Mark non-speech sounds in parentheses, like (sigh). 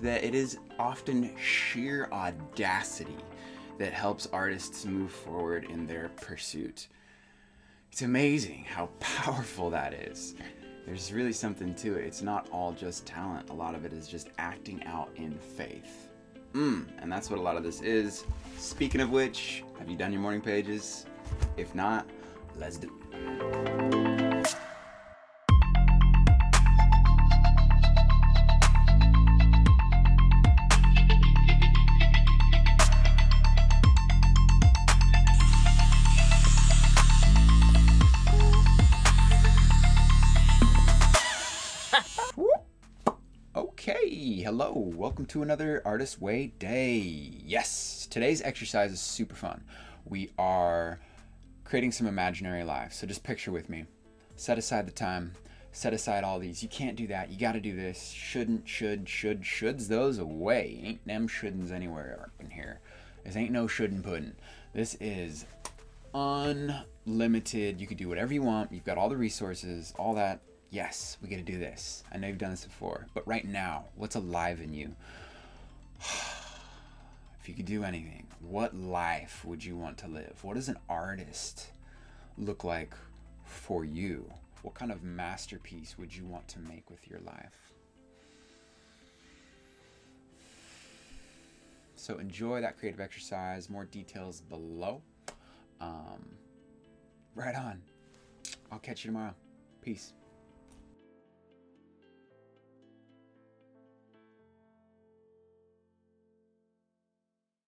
that it is often sheer audacity that helps artists move forward in their pursuit. It's amazing how (laughs) powerful that is. There's really something to it. It's not all just talent, a lot of it is just acting out in faith. Mm, and that's what a lot of this is. Speaking of which, have you done your morning pages? If not, let's do it. (laughs) Okay, hello, welcome to another Artist Way Day. Yes, today's exercise is super fun. We are creating some imaginary lives. So just picture with me. Set aside the time, set aside all these. You can't do that, you gotta do this. Shouldn't, should, should, shoulds those away. Ain't them shouldn'ts anywhere in here. This ain't no shouldn't puddin'. This is unlimited. You can do whatever you want. You've got all the resources, all that yes, we gotta do this. I know you've done this before, but right now, what's alive in you? (sighs) if you could do anything, what life would you want to live? What does an artist look like for you? What kind of masterpiece would you want to make with your life? So enjoy that creative exercise. More details below. Um, right on. I'll catch you tomorrow. Peace.